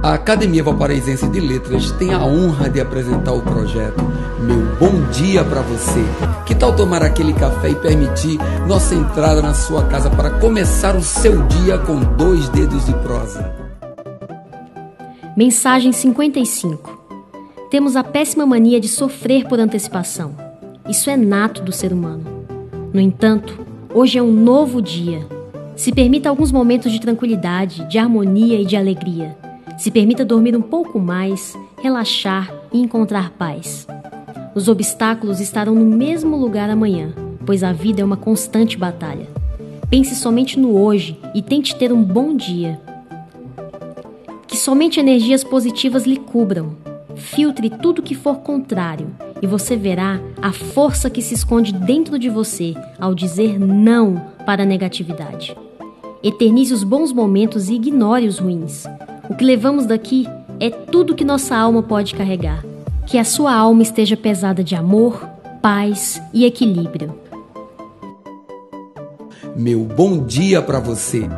A Academia Valparaísense de Letras tem a honra de apresentar o projeto Meu Bom Dia para Você. Que tal tomar aquele café e permitir nossa entrada na sua casa para começar o seu dia com dois dedos de prosa? Mensagem 55. Temos a péssima mania de sofrer por antecipação. Isso é nato do ser humano. No entanto, hoje é um novo dia. Se permita alguns momentos de tranquilidade, de harmonia e de alegria se permita dormir um pouco mais, relaxar e encontrar paz. Os obstáculos estarão no mesmo lugar amanhã, pois a vida é uma constante batalha. Pense somente no hoje e tente ter um bom dia. Que somente energias positivas lhe cubram. Filtre tudo que for contrário e você verá a força que se esconde dentro de você ao dizer não para a negatividade. Eternize os bons momentos e ignore os ruins. O que levamos daqui é tudo que nossa alma pode carregar. Que a sua alma esteja pesada de amor, paz e equilíbrio. Meu bom dia para você.